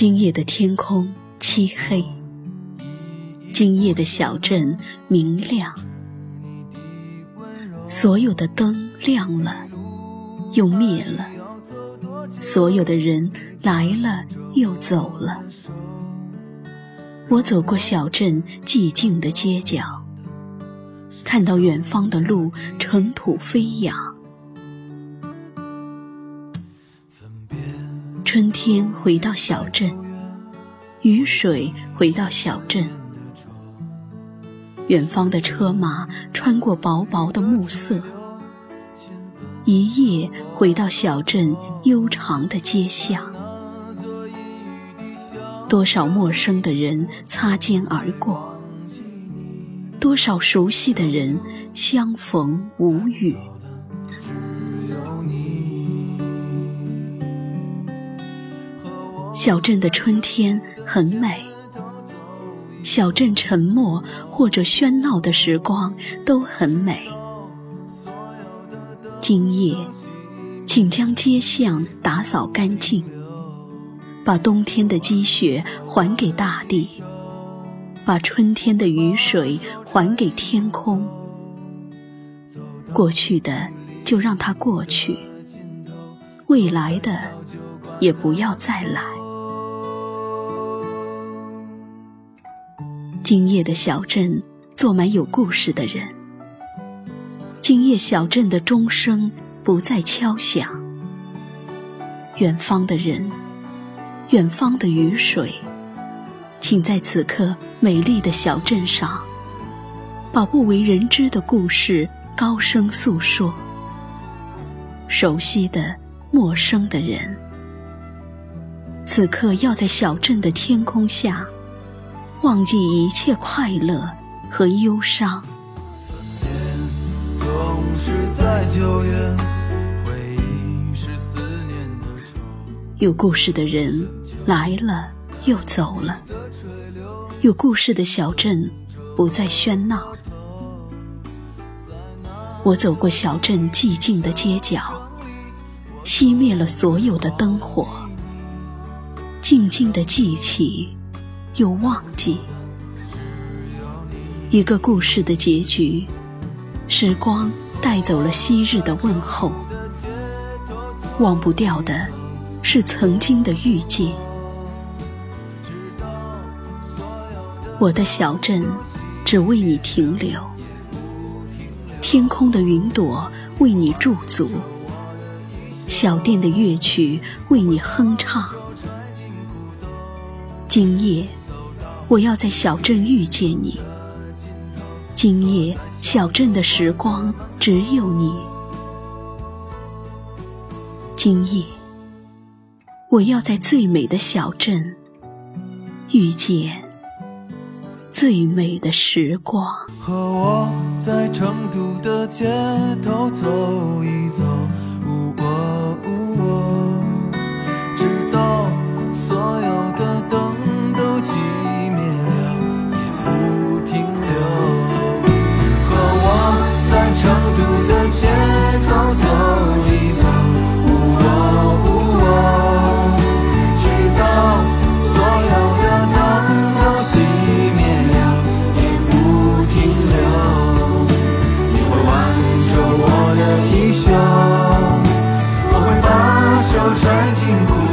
今夜的天空漆黑，今夜的小镇明亮，所有的灯亮了又灭了，所有的人来了又走了。我走过小镇寂静的街角，看到远方的路尘土飞扬。春天回到小镇，雨水回到小镇，远方的车马穿过薄薄的暮色，一夜回到小镇悠长的街巷，多少陌生的人擦肩而过，多少熟悉的人相逢无语。小镇的春天很美，小镇沉默或者喧闹的时光都很美。今夜，请将街巷打扫干净，把冬天的积雪还给大地，把春天的雨水还给天空。过去的就让它过去，未来的也不要再来。今夜的小镇坐满有故事的人。今夜小镇的钟声不再敲响。远方的人，远方的雨水，请在此刻美丽的小镇上，把不为人知的故事高声诉说。熟悉的、陌生的人，此刻要在小镇的天空下。忘记一切快乐和忧伤。有故事的人来了又走了，有故事的小镇不再喧闹。我走过小镇寂静的街角，熄灭了所有的灯火，静静的记起。又忘记一个故事的结局，时光带走了昔日的问候，忘不掉的是曾经的遇见。我的小镇只为你停留，天空的云朵为你驻足，小店的乐曲为你哼唱。今夜。我要在小镇遇见你。今夜小镇的时光只有你。今夜我要在最美的小镇遇见最美的时光。和我在成都的街头走一走。辛苦。